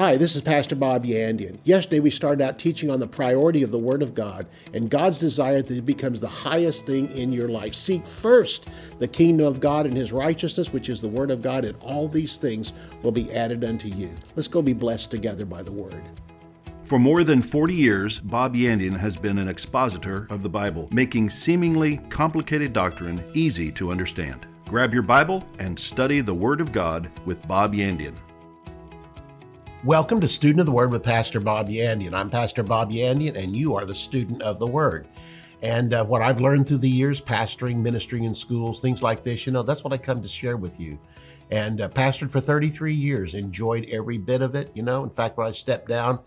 Hi, this is Pastor Bob Yandian. Yesterday we started out teaching on the priority of the Word of God and God's desire that it becomes the highest thing in your life. Seek first the kingdom of God and His righteousness, which is the Word of God, and all these things will be added unto you. Let's go be blessed together by the Word. For more than 40 years, Bob Yandian has been an expositor of the Bible, making seemingly complicated doctrine easy to understand. Grab your Bible and study the Word of God with Bob Yandian. Welcome to Student of the Word with Pastor Bob Yandian. I'm Pastor Bob Yandian, and you are the student of the Word. And uh, what I've learned through the years, pastoring, ministering in schools, things like this, you know, that's what I come to share with you. And uh, pastored for 33 years, enjoyed every bit of it. You know, in fact, when I stepped down,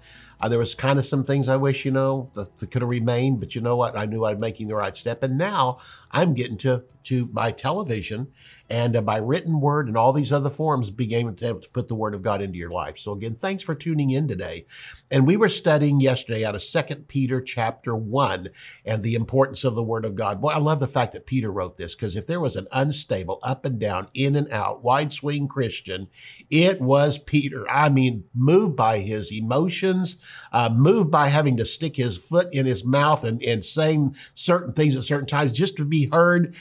uh, there was kind of some things I wish, you know, that, that could have remained, but you know what? I knew I was making the right step. And now I'm getting to to by television and uh, by written word and all these other forms being able to put the word of God into your life. So again, thanks for tuning in today. And we were studying yesterday out of Second Peter chapter 1 and the importance of the word of God. Boy, I love the fact that Peter wrote this because if there was an unstable, up and down, in and out, wide swing Christian, it was Peter. I mean, moved by his emotions, uh, moved by having to stick his foot in his mouth and, and saying certain things at certain times just to be heard.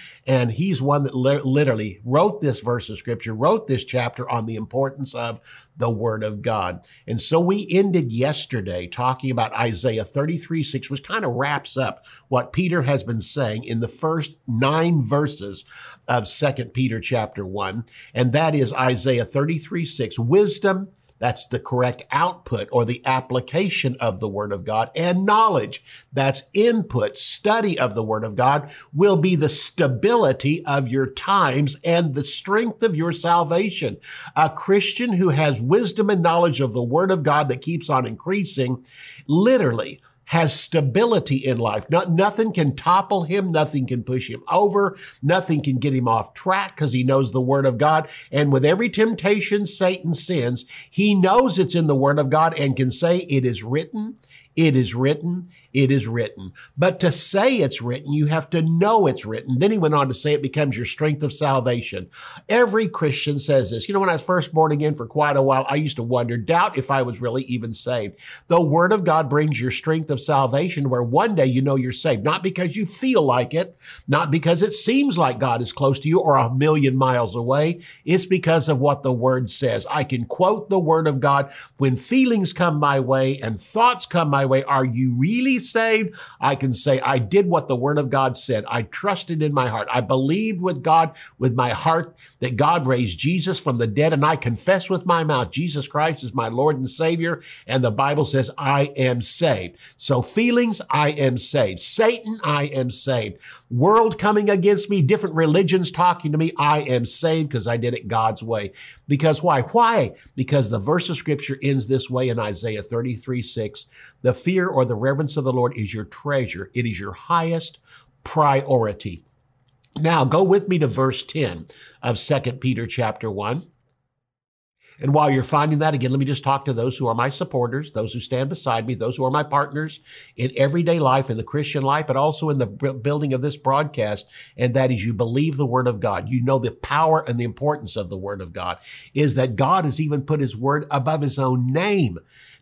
He's one that li- literally wrote this verse of scripture, wrote this chapter on the importance of the word of God. And so we ended yesterday talking about Isaiah 33 6, which kind of wraps up what Peter has been saying in the first nine verses of Second Peter chapter 1. And that is Isaiah 33 6, wisdom that's the correct output or the application of the Word of God. And knowledge, that's input, study of the Word of God, will be the stability of your times and the strength of your salvation. A Christian who has wisdom and knowledge of the Word of God that keeps on increasing, literally, has stability in life. Not, nothing can topple him. Nothing can push him over. Nothing can get him off track because he knows the word of God. And with every temptation Satan sends, he knows it's in the word of God and can say it is written it is written. It is written. But to say it's written, you have to know it's written. Then he went on to say it becomes your strength of salvation. Every Christian says this. You know, when I was first born again for quite a while, I used to wonder, doubt if I was really even saved. The word of God brings your strength of salvation where one day you know you're saved, not because you feel like it, not because it seems like God is close to you or a million miles away. It's because of what the word says. I can quote the word of God when feelings come my way and thoughts come my my way. Are you really saved? I can say, I did what the word of God said. I trusted in my heart. I believed with God, with my heart, that God raised Jesus from the dead. And I confess with my mouth, Jesus Christ is my Lord and Savior. And the Bible says, I am saved. So feelings, I am saved. Satan, I am saved. World coming against me, different religions talking to me, I am saved because I did it God's way. Because why? Why? Because the verse of scripture ends this way in Isaiah 33, 6. The fear or the reverence of the Lord is your treasure. It is your highest priority. Now go with me to verse 10 of 2 Peter chapter 1. And while you're finding that, again, let me just talk to those who are my supporters, those who stand beside me, those who are my partners in everyday life, in the Christian life, but also in the building of this broadcast. And that is you believe the word of God. You know the power and the importance of the word of God is that God has even put his word above his own name.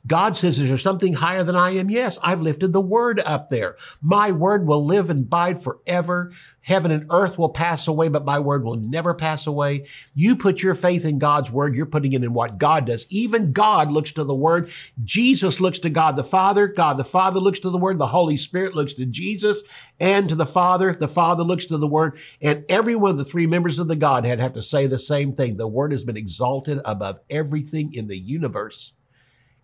God says, Is there something higher than I am? Yes, I've lifted the word up there. My word will live and abide forever. Heaven and earth will pass away, but my word will never pass away. You put your faith in God's word, you're putting it in what God does. Even God looks to the word. Jesus looks to God the Father. God the Father looks to the word. The Holy Spirit looks to Jesus and to the Father. The Father looks to the word. And every one of the three members of the Godhead have to say the same thing. The word has been exalted above everything in the universe.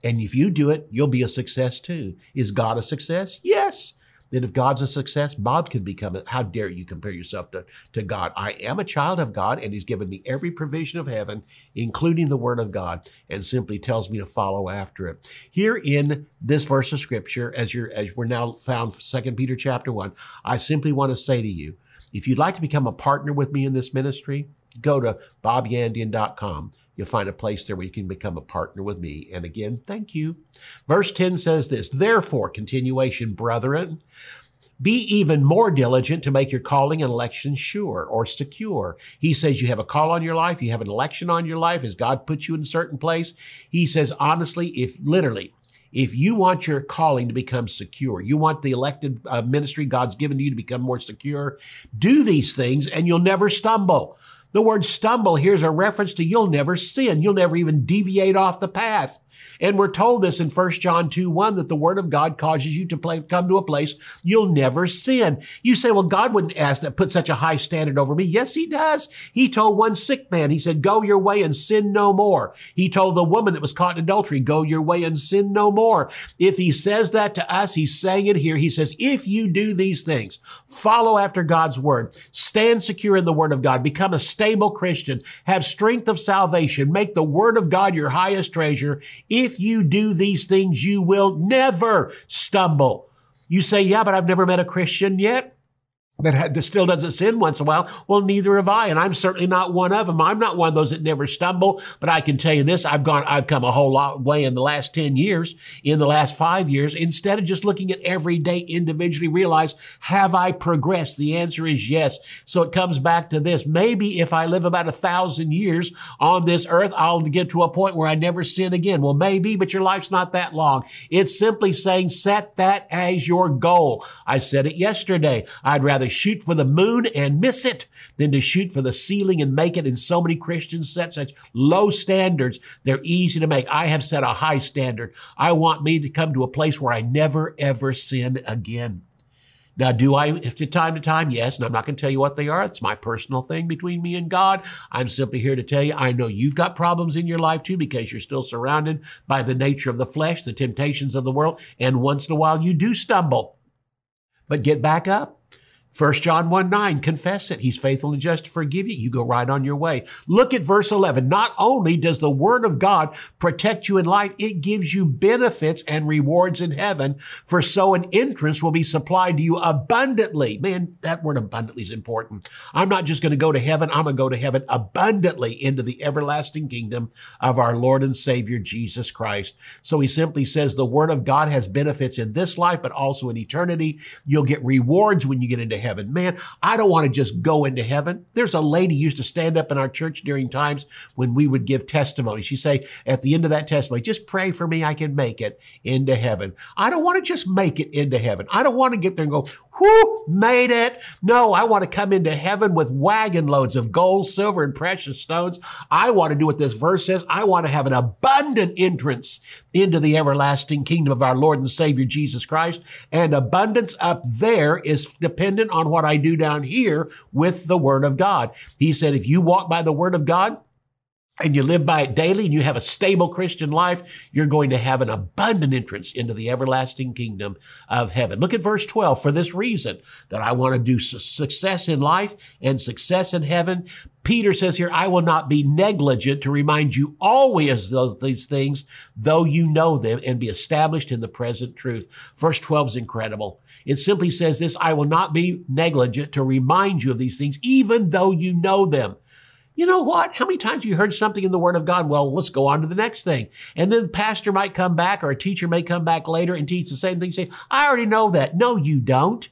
And if you do it, you'll be a success too. Is God a success? Yes. Then if God's a success, Bob can become it. How dare you compare yourself to, to God? I am a child of God and he's given me every provision of heaven, including the word of God, and simply tells me to follow after it. Here in this verse of scripture, as you're, as we're now found Second Peter chapter one, I simply want to say to you, if you'd like to become a partner with me in this ministry, go to bobyandian.com. You'll find a place there where you can become a partner with me. And again, thank you. Verse 10 says this, therefore, continuation, brethren, Be even more diligent to make your calling and election sure or secure. He says you have a call on your life, you have an election on your life as God puts you in a certain place. He says, honestly, if literally, if you want your calling to become secure, you want the elected uh, ministry God's given to you to become more secure, do these things and you'll never stumble. The word stumble here's a reference to you'll never sin. You'll never even deviate off the path. And we're told this in 1 John 2 1 that the word of God causes you to play, come to a place you'll never sin. You say, well, God wouldn't ask that, put such a high standard over me. Yes, he does. He told one sick man, he said, go your way and sin no more. He told the woman that was caught in adultery, go your way and sin no more. If he says that to us, he's saying it here. He says, if you do these things, follow after God's word, stand secure in the word of God, become a stable Christian, have strength of salvation, make the word of God your highest treasure, if you do these things, you will never stumble. You say, yeah, but I've never met a Christian yet that still doesn't sin once in a while. Well, neither have I, and I'm certainly not one of them. I'm not one of those that never stumble, but I can tell you this: I've gone, I've come a whole lot way in the last ten years, in the last five years. Instead of just looking at every day individually, realize have I progressed? The answer is yes. So it comes back to this: maybe if I live about a thousand years on this earth, I'll get to a point where I never sin again. Well, maybe, but your life's not that long. It's simply saying set that as your goal. I said it yesterday. I'd rather rather shoot for the moon and miss it than to shoot for the ceiling and make it. And so many Christians set such low standards. They're easy to make. I have set a high standard. I want me to come to a place where I never ever sin again. Now, do I, if to time to time? Yes. And I'm not going to tell you what they are. It's my personal thing between me and God. I'm simply here to tell you, I know you've got problems in your life too because you're still surrounded by the nature of the flesh, the temptations of the world. And once in a while you do stumble. But get back up. 1 John 1 9, confess it. He's faithful and just to forgive you. You go right on your way. Look at verse 11. Not only does the word of God protect you in life, it gives you benefits and rewards in heaven. For so an entrance will be supplied to you abundantly. Man, that word abundantly is important. I'm not just going to go to heaven. I'm going to go to heaven abundantly into the everlasting kingdom of our Lord and Savior, Jesus Christ. So he simply says the word of God has benefits in this life, but also in eternity. You'll get rewards when you get into heaven heaven. Man, I don't want to just go into heaven. There's a lady used to stand up in our church during times when we would give testimony. She'd say at the end of that testimony, just pray for me. I can make it into heaven. I don't want to just make it into heaven. I don't want to get there and go, whoo, made it. No, I want to come into heaven with wagon loads of gold, silver, and precious stones. I want to do what this verse says. I want to have an abundant entrance into the everlasting kingdom of our Lord and Savior Jesus Christ. And abundance up there is dependent on what I do down here with the Word of God. He said, if you walk by the Word of God, and you live by it daily and you have a stable Christian life, you're going to have an abundant entrance into the everlasting kingdom of heaven. Look at verse 12. For this reason, that I want to do success in life and success in heaven, Peter says here, I will not be negligent to remind you always of these things, though you know them and be established in the present truth. Verse 12 is incredible. It simply says this, I will not be negligent to remind you of these things, even though you know them you know what? How many times you heard something in the Word of God? Well, let's go on to the next thing. And then the pastor might come back or a teacher may come back later and teach the same thing. Say, I already know that. No, you don't.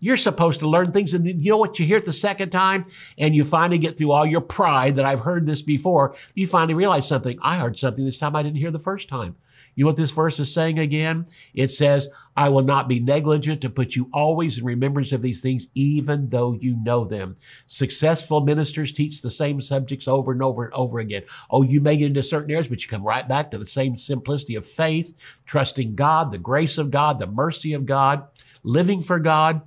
You're supposed to learn things. And you know what? You hear it the second time and you finally get through all your pride that I've heard this before. You finally realize something. I heard something this time I didn't hear the first time. You know what this verse is saying again? It says, I will not be negligent to put you always in remembrance of these things, even though you know them. Successful ministers teach the same subjects over and over and over again. Oh, you may get into certain areas, but you come right back to the same simplicity of faith, trusting God, the grace of God, the mercy of God, living for God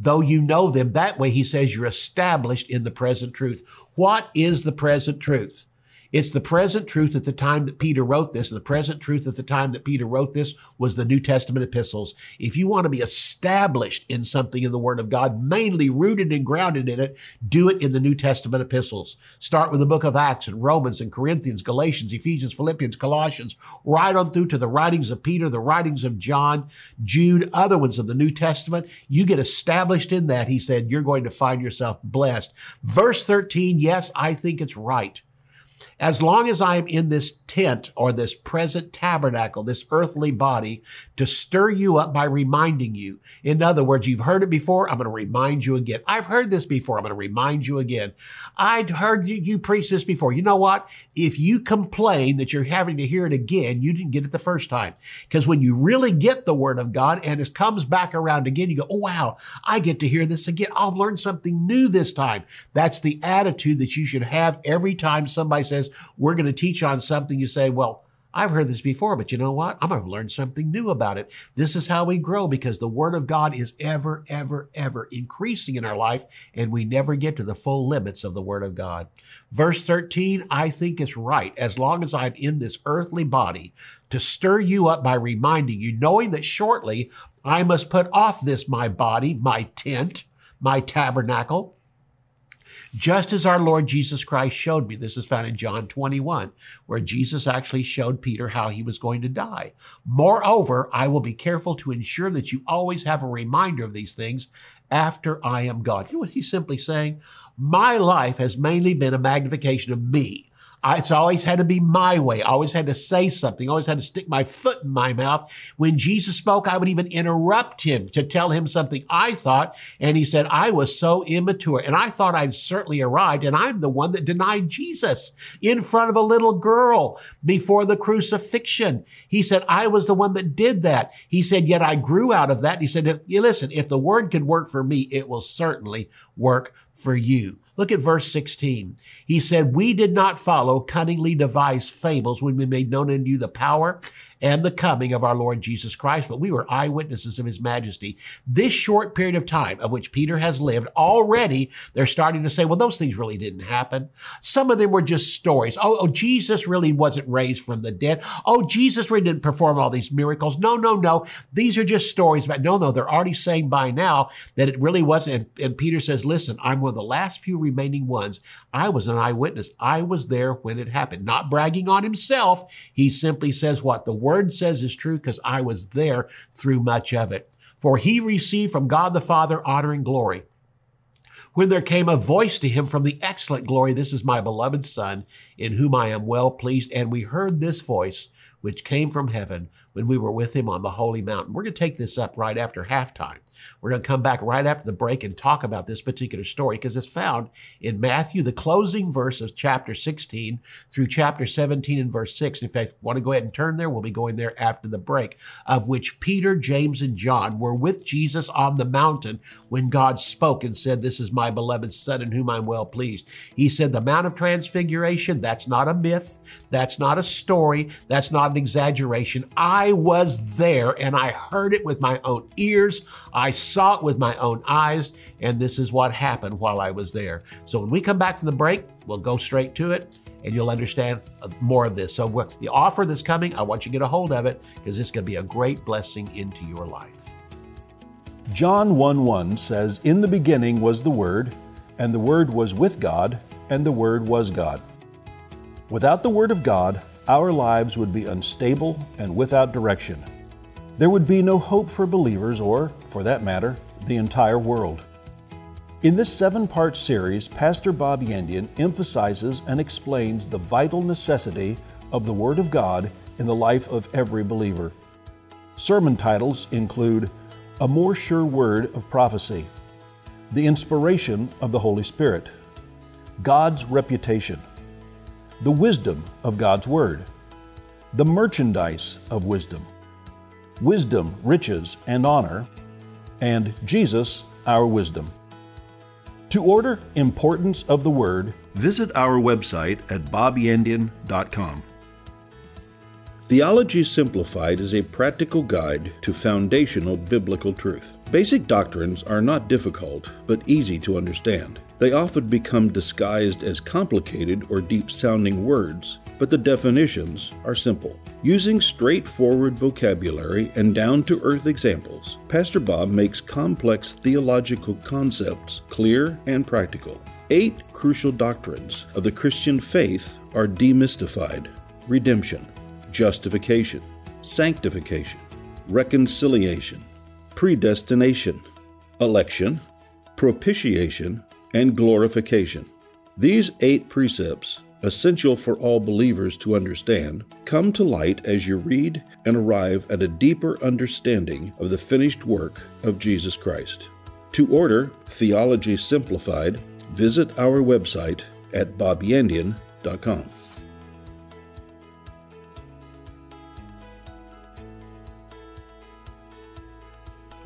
though you know them. That way, he says you're established in the present truth. What is the present truth? It's the present truth at the time that Peter wrote this. The present truth at the time that Peter wrote this was the New Testament epistles. If you want to be established in something in the Word of God, mainly rooted and grounded in it, do it in the New Testament epistles. Start with the book of Acts and Romans and Corinthians, Galatians, Ephesians, Philippians, Colossians, right on through to the writings of Peter, the writings of John, Jude, other ones of the New Testament. You get established in that, he said, you're going to find yourself blessed. Verse 13, yes, I think it's right As long as I am in this tent or this present tabernacle, this earthly body, to stir you up by reminding you. In other words, you've heard it before. I'm going to remind you again. I've heard this before. I'm going to remind you again. I'd heard you, you preach this before. You know what? If you complain that you're having to hear it again, you didn't get it the first time. Because when you really get the word of God and it comes back around again, you go, oh, wow, I get to hear this again. I've learned something new this time. That's the attitude that you should have every time somebody says, we're going to teach on something. You say, well, I've heard this before, but you know what? I'm going to learn something new about it. This is how we grow because the Word of God is ever, ever, ever increasing in our life, and we never get to the full limits of the Word of God. Verse 13, I think is right. As long as I'm in this earthly body, to stir you up by reminding you, knowing that shortly I must put off this my body, my tent, my tabernacle just as our Lord Jesus Christ showed me. This is found in John 21, where Jesus actually showed Peter how he was going to die. Moreover, I will be careful to ensure that you always have a reminder of these things after I am gone. You know what he's simply saying? My life has mainly been a magnification of me. It's always had to be my way. I always had to say something. I always had to stick my foot in my mouth. When Jesus spoke, I would even interrupt him to tell him something I thought. And he said, I was so immature and I thought I'd certainly arrived. And I'm the one that denied Jesus in front of a little girl before the crucifixion. He said, I was the one that did that. He said, yet I grew out of that. He said, if, listen, if the word can work for me, it will certainly work for you. Look at verse 16. He said, We did not follow cunningly devised fables when we made known unto you the power and the coming of our Lord Jesus Christ, but we were eyewitnesses of his majesty. This short period of time of which Peter has lived, already they're starting to say, well, those things really didn't happen. Some of them were just stories. Oh, oh Jesus really wasn't raised from the dead. Oh, Jesus really didn't perform all these miracles. No, no, no. These are just stories But no, no, they're already saying by now that it really wasn't. And, and Peter says, listen, I'm one of the last few remaining ones. I was an eyewitness. I was there when it happened. Not bragging on himself. He simply says what the word says is true because I was there through much of it. For he received from God the Father honor and glory. When there came a voice to him from the excellent glory, This is my beloved Son, in whom I am well pleased. And we heard this voice, which came from heaven when we were with him on the holy mountain. We're going to take this up right after halftime. We're going to come back right after the break and talk about this particular story because it's found in Matthew, the closing verse of chapter 16 through chapter 17 and verse 6. If fact, want to go ahead and turn there? We'll be going there after the break, of which Peter, James, and John were with Jesus on the mountain when God spoke and said, This is my beloved Son in whom I'm well pleased. He said, The Mount of Transfiguration, that's not a myth. That's not a story. That's not an exaggeration. I was there and I heard it with my own ears. I saw it with my own eyes, and this is what happened while I was there. So when we come back from the break, we'll go straight to it and you'll understand uh, more of this. So the offer that's coming, I want you to get a hold of it because it's going to be a great blessing into your life. John 1 1 says, In the beginning was the Word, and the Word was with God, and the Word was God. Without the Word of God, our lives would be unstable and without direction. There would be no hope for believers, or, for that matter, the entire world. In this seven part series, Pastor Bob Yandian emphasizes and explains the vital necessity of the Word of God in the life of every believer. Sermon titles include A More Sure Word of Prophecy, The Inspiration of the Holy Spirit, God's Reputation, the wisdom of God's Word, the merchandise of wisdom, wisdom, riches, and honor, and Jesus, our wisdom. To order Importance of the Word, visit our website at bobyandian.com. Theology Simplified is a practical guide to foundational biblical truth. Basic doctrines are not difficult, but easy to understand. They often become disguised as complicated or deep sounding words, but the definitions are simple. Using straightforward vocabulary and down to earth examples, Pastor Bob makes complex theological concepts clear and practical. Eight crucial doctrines of the Christian faith are demystified redemption justification, sanctification, reconciliation, predestination, election, propitiation, and glorification. These eight precepts essential for all believers to understand, come to light as you read and arrive at a deeper understanding of the finished work of Jesus Christ. To order Theology Simplified, visit our website at bobyandian.com.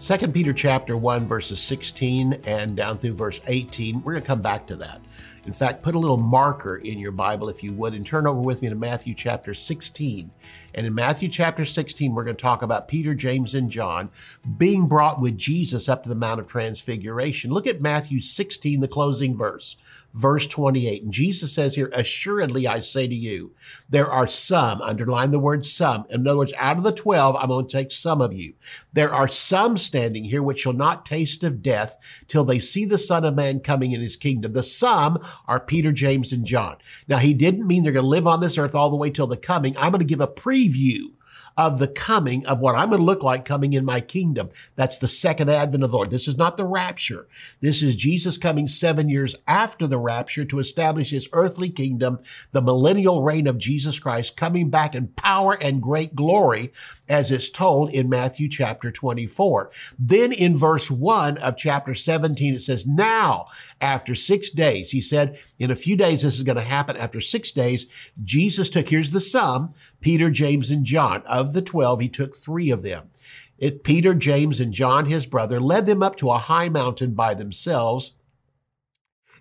2 Peter chapter 1 verses 16 and down through verse 18. We're going to come back to that. In fact, put a little marker in your Bible if you would and turn over with me to Matthew chapter 16. And in Matthew chapter 16, we're going to talk about Peter, James, and John being brought with Jesus up to the Mount of Transfiguration. Look at Matthew 16, the closing verse, verse 28. And Jesus says here, Assuredly I say to you, there are some, underline the word some. In other words, out of the 12, I'm going to take some of you. There are some standing here which shall not taste of death till they see the Son of Man coming in his kingdom. The some are Peter, James, and John. Now, he didn't mean they're going to live on this earth all the way till the coming. I'm going to give a preview of the coming of what I'm going to look like coming in my kingdom. That's the second advent of the Lord. This is not the rapture. This is Jesus coming seven years after the rapture to establish his earthly kingdom, the millennial reign of Jesus Christ coming back in power and great glory, as is told in Matthew chapter 24. Then in verse one of chapter 17, it says, now after six days, he said, in a few days, this is going to happen. After six days, Jesus took, here's the some, Peter, James, and John. Of the 12, he took three of them. It, Peter, James, and John, his brother, led them up to a high mountain by themselves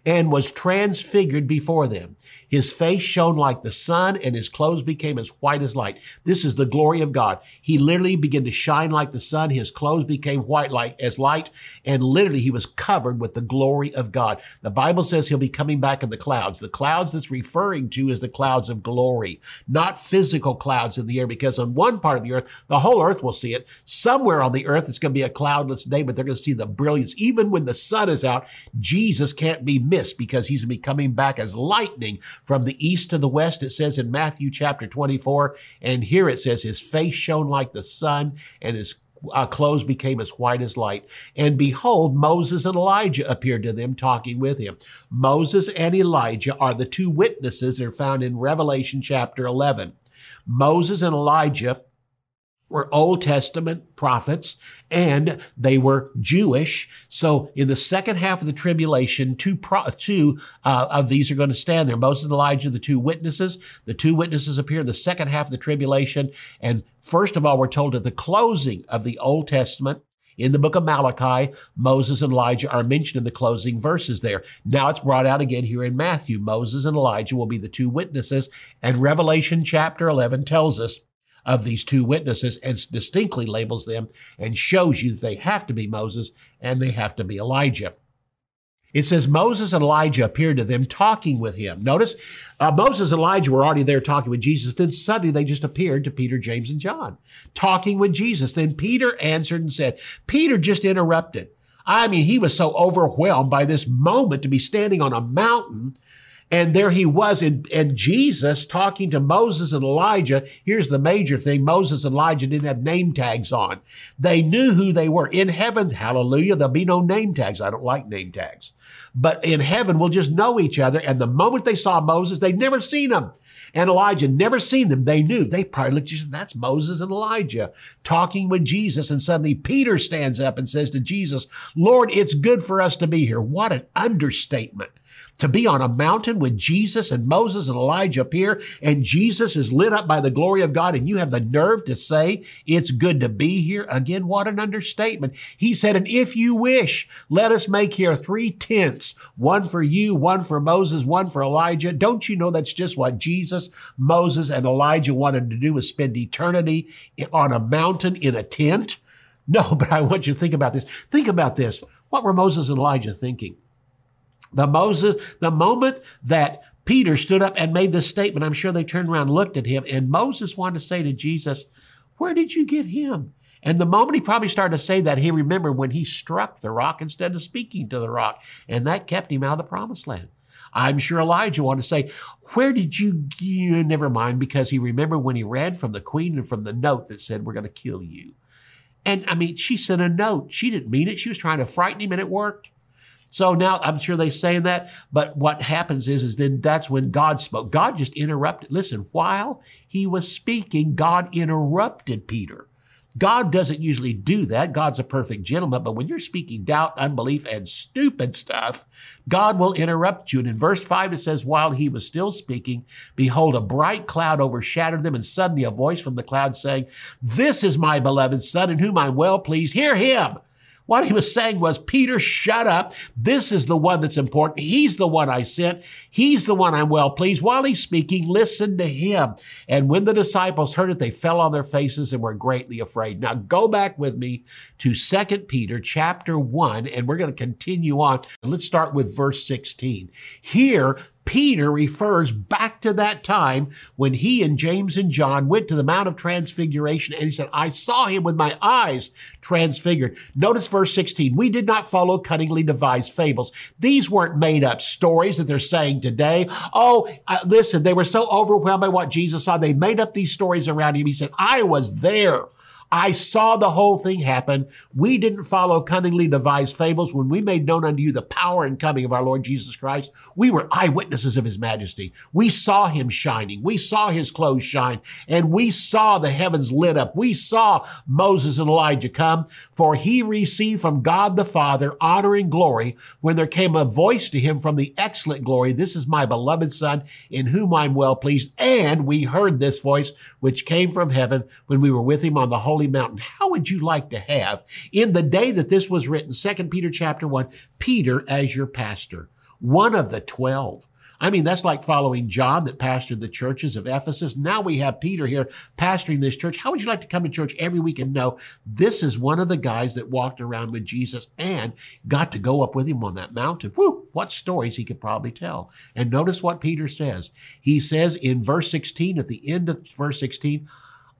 and was transfigured before them. His face shone like the sun and his clothes became as white as light. This is the glory of God. He literally began to shine like the sun. His clothes became white like as light and literally he was covered with the glory of God. The Bible says he'll be coming back in the clouds. The clouds that's referring to is the clouds of glory, not physical clouds in the air because on one part of the earth, the whole earth will see it. Somewhere on the earth, it's going to be a cloudless day, but they're going to see the brilliance. Even when the sun is out, Jesus can't be missed because he's going to be coming back as lightning from the east to the west, it says in Matthew chapter 24. And here it says, his face shone like the sun and his uh, clothes became as white as light. And behold, Moses and Elijah appeared to them talking with him. Moses and Elijah are the two witnesses that are found in Revelation chapter 11. Moses and Elijah were Old Testament prophets and they were Jewish. So in the second half of the tribulation, two, pro- two uh, of these are going to stand there. Moses and Elijah, the two witnesses. The two witnesses appear in the second half of the tribulation. And first of all, we're told at the closing of the Old Testament, in the book of Malachi, Moses and Elijah are mentioned in the closing verses there. Now it's brought out again here in Matthew. Moses and Elijah will be the two witnesses. And Revelation chapter 11 tells us of these two witnesses and distinctly labels them and shows you that they have to be Moses and they have to be Elijah. It says Moses and Elijah appeared to them talking with him. Notice uh, Moses and Elijah were already there talking with Jesus. Then suddenly they just appeared to Peter, James, and John talking with Jesus. Then Peter answered and said, Peter just interrupted. I mean, he was so overwhelmed by this moment to be standing on a mountain and there he was, and, and Jesus talking to Moses and Elijah. Here's the major thing Moses and Elijah didn't have name tags on. They knew who they were. In heaven, hallelujah, there'll be no name tags. I don't like name tags. But in heaven, we'll just know each other. And the moment they saw Moses, they'd never seen him. And Elijah never seen them. They knew. They probably looked, at that's Moses and Elijah talking with Jesus. And suddenly Peter stands up and says to Jesus, Lord, it's good for us to be here. What an understatement to be on a mountain with Jesus and Moses and Elijah appear, and Jesus is lit up by the glory of God, and you have the nerve to say it's good to be here. Again, what an understatement. He said, and if you wish, let us make here three tents, one for you, one for Moses, one for Elijah. Don't you know that's just what Jesus, Moses, and Elijah wanted to do was spend eternity on a mountain in a tent? No, but I want you to think about this. Think about this. What were Moses and Elijah thinking? The Moses, the moment that Peter stood up and made this statement. I'm sure they turned around and looked at him. And Moses wanted to say to Jesus, Where did you get him? And the moment he probably started to say that, he remembered when he struck the rock instead of speaking to the rock. And that kept him out of the promised land. I'm sure Elijah wanted to say, Where did you, you never mind, because he remembered when he ran from the queen and from the note that said, We're going to kill you. And I mean, she sent a note. She didn't mean it. She was trying to frighten him and it worked. So now I'm sure they saying that, but what happens is, is then that's when God spoke. God just interrupted. Listen, while he was speaking, God interrupted Peter. God doesn't usually do that. God's a perfect gentleman. But when you're speaking doubt, unbelief, and stupid stuff, God will interrupt you. And in verse 5, it says, While he was still speaking, behold, a bright cloud overshadowed them, and suddenly a voice from the cloud saying, This is my beloved Son, in whom I'm well pleased. Hear him. What he was saying was, Peter, shut up. This is the one that's important. He's the one I sent. He's the one I'm well pleased. While he's speaking, listen to him. And when the disciples heard it, they fell on their faces and were greatly afraid. Now go back with me to Second Peter chapter 1, and we're going to continue on. Let's start with verse 16. Here, Peter refers back to that time when he and James and John went to the Mount of Transfiguration and he said, I saw him with my eyes transfigured. Notice verse 16. We did not follow cunningly devised fables. These weren't made up stories that they're saying today. Oh, uh, listen, they were so overwhelmed by what Jesus saw. They made up these stories around him. He said, I was there. I saw the whole thing happen. We didn't follow cunningly devised fables. When we made known unto you the power and coming of our Lord Jesus Christ, we were eyewitnesses of his majesty. We saw him shining. We saw his clothes shine and we saw the heavens lit up. We saw Moses and Elijah come for he received from God the Father honor and glory when there came a voice to him from the excellent glory. This is my beloved son in whom I'm well pleased. And we heard this voice which came from heaven when we were with him on the holy holy mountain. How would you like to have in the day that this was written, 2 Peter chapter 1, Peter as your pastor, one of the 12? I mean, that's like following John that pastored the churches of Ephesus. Now we have Peter here pastoring this church. How would you like to come to church every week and know this is one of the guys that walked around with Jesus and got to go up with him on that mountain? Whew, what stories he could probably tell. And notice what Peter says. He says in verse 16, at the end of verse 16,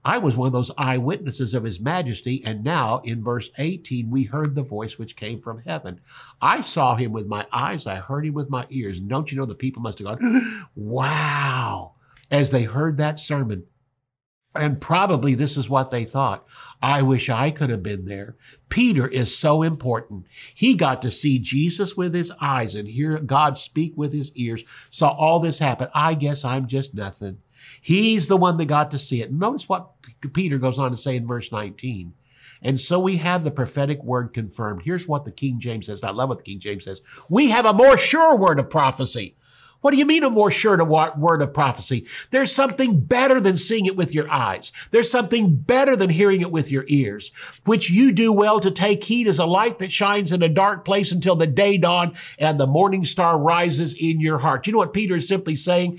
I was one of those eyewitnesses of his majesty. And now in verse 18, we heard the voice which came from heaven. I saw him with my eyes. I heard him with my ears. Don't you know the people must have gone, wow, as they heard that sermon. And probably this is what they thought. I wish I could have been there. Peter is so important. He got to see Jesus with his eyes and hear God speak with his ears, saw all this happen. I guess I'm just nothing. He's the one that got to see it. Notice what Peter goes on to say in verse 19. And so we have the prophetic word confirmed. Here's what the King James says. I love what the King James says. We have a more sure word of prophecy. What do you mean a more sure word of prophecy? There's something better than seeing it with your eyes. There's something better than hearing it with your ears, which you do well to take heed as a light that shines in a dark place until the day dawn and the morning star rises in your heart. You know what Peter is simply saying?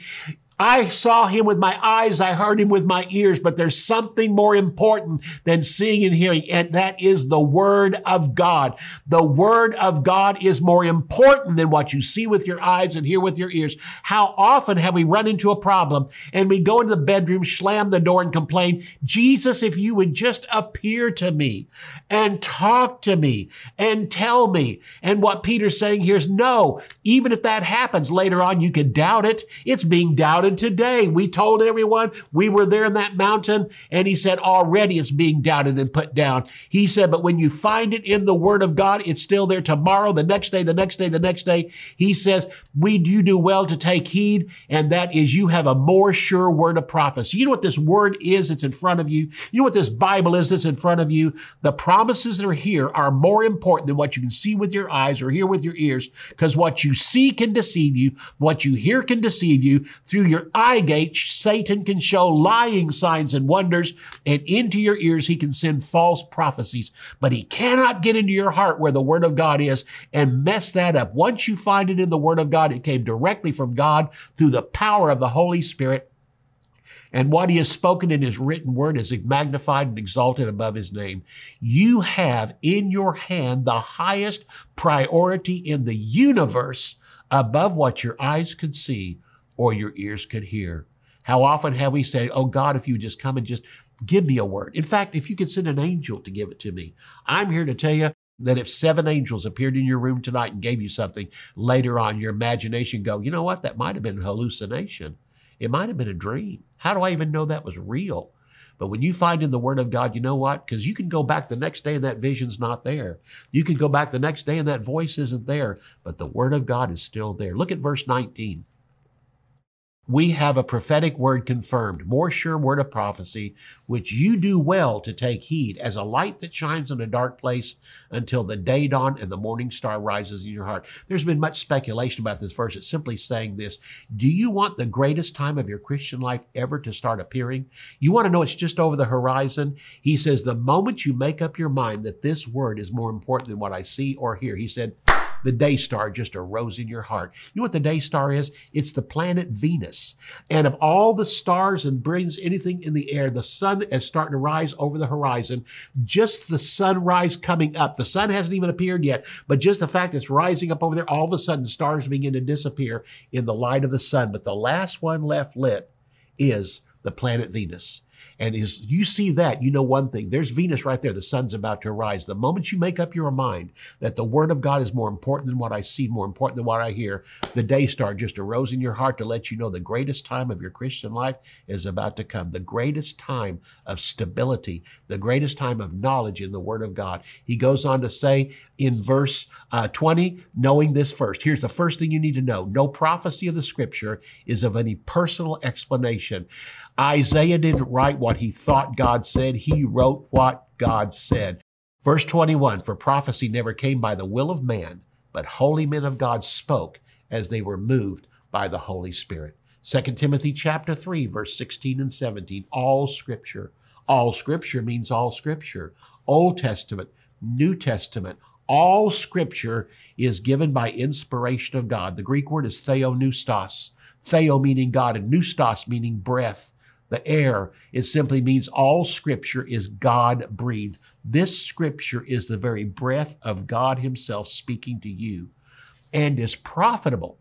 I saw him with my eyes. I heard him with my ears, but there's something more important than seeing and hearing, and that is the word of God. The word of God is more important than what you see with your eyes and hear with your ears. How often have we run into a problem and we go into the bedroom, slam the door and complain, Jesus, if you would just appear to me and talk to me and tell me. And what Peter's saying here is no, even if that happens later on, you can doubt it. It's being doubted today. We told everyone we were there in that mountain, and he said, already it's being doubted and put down. He said, but when you find it in the word of God, it's still there tomorrow, the next day, the next day, the next day. He says, we do do well to take heed, and that is you have a more sure word of prophecy. You know what this word is that's in front of you? You know what this Bible is that's in front of you? The promises that are here are more important than what you can see with your eyes or hear with your ears, because what you see can deceive you, what you hear can deceive you through your eye gate, Satan can show lying signs and wonders, and into your ears he can send false prophecies. But he cannot get into your heart where the Word of God is and mess that up. Once you find it in the Word of God, it came directly from God through the power of the Holy Spirit. And what he has spoken in his written word is magnified and exalted above his name. You have in your hand the highest priority in the universe above what your eyes could see or your ears could hear. How often have we said, Oh God, if you just come and just give me a word. In fact, if you could send an angel to give it to me, I'm here to tell you that if seven angels appeared in your room tonight and gave you something, later on your imagination go, you know what, that might have been a hallucination. It might have been a dream. How do I even know that was real? But when you find in the Word of God, you know what? Because you can go back the next day and that vision's not there. You can go back the next day and that voice isn't there, but the Word of God is still there. Look at verse 19 we have a prophetic word confirmed, more sure word of prophecy, which you do well to take heed as a light that shines in a dark place until the day dawn and the morning star rises in your heart. There's been much speculation about this verse. It's simply saying this. Do you want the greatest time of your Christian life ever to start appearing? You want to know it's just over the horizon? He says, the moment you make up your mind that this word is more important than what I see or hear, he said, the day star just arose in your heart. You know what the day star is? It's the planet Venus. And of all the stars and brings anything in the air, the sun is starting to rise over the horizon. Just the sunrise coming up. The sun hasn't even appeared yet, but just the fact it's rising up over there, all of a sudden stars begin to disappear in the light of the sun. But the last one left lit is the planet Venus. And as you see that, you know one thing. There's Venus right there. The sun's about to rise. The moment you make up your mind that the word of God is more important than what I see, more important than what I hear, the day star just arose in your heart to let you know the greatest time of your Christian life is about to come. The greatest time of stability, the greatest time of knowledge in the word of God. He goes on to say in verse uh, 20, knowing this first. Here's the first thing you need to know. No prophecy of the scripture is of any personal explanation. Isaiah didn't write what he thought God said. He wrote what God said. Verse 21, for prophecy never came by the will of man, but holy men of God spoke as they were moved by the Holy Spirit. 2 Timothy chapter 3, verse 16 and 17, all scripture. All scripture means all scripture. Old Testament, New Testament, all scripture is given by inspiration of God. The Greek word is theopneustos. Theo meaning God and pneustos meaning breath the air. It simply means all scripture is God breathed. This scripture is the very breath of God Himself speaking to you and is profitable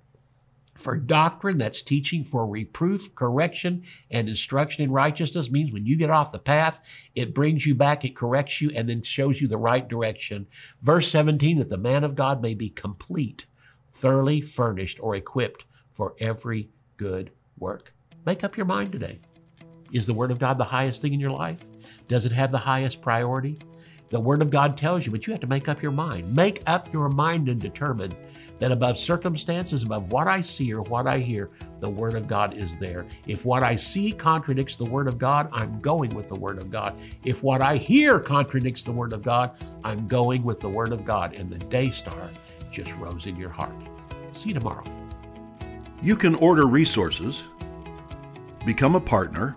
for doctrine, that's teaching for reproof, correction, and instruction in righteousness means when you get off the path, it brings you back, it corrects you, and then shows you the right direction. Verse 17, that the man of God may be complete, thoroughly furnished or equipped for every good work. Make up your mind today. Is the Word of God the highest thing in your life? Does it have the highest priority? The Word of God tells you, but you have to make up your mind. Make up your mind and determine that above circumstances, above what I see or what I hear, the Word of God is there. If what I see contradicts the Word of God, I'm going with the Word of God. If what I hear contradicts the Word of God, I'm going with the Word of God. And the day star just rose in your heart. See you tomorrow. You can order resources, become a partner,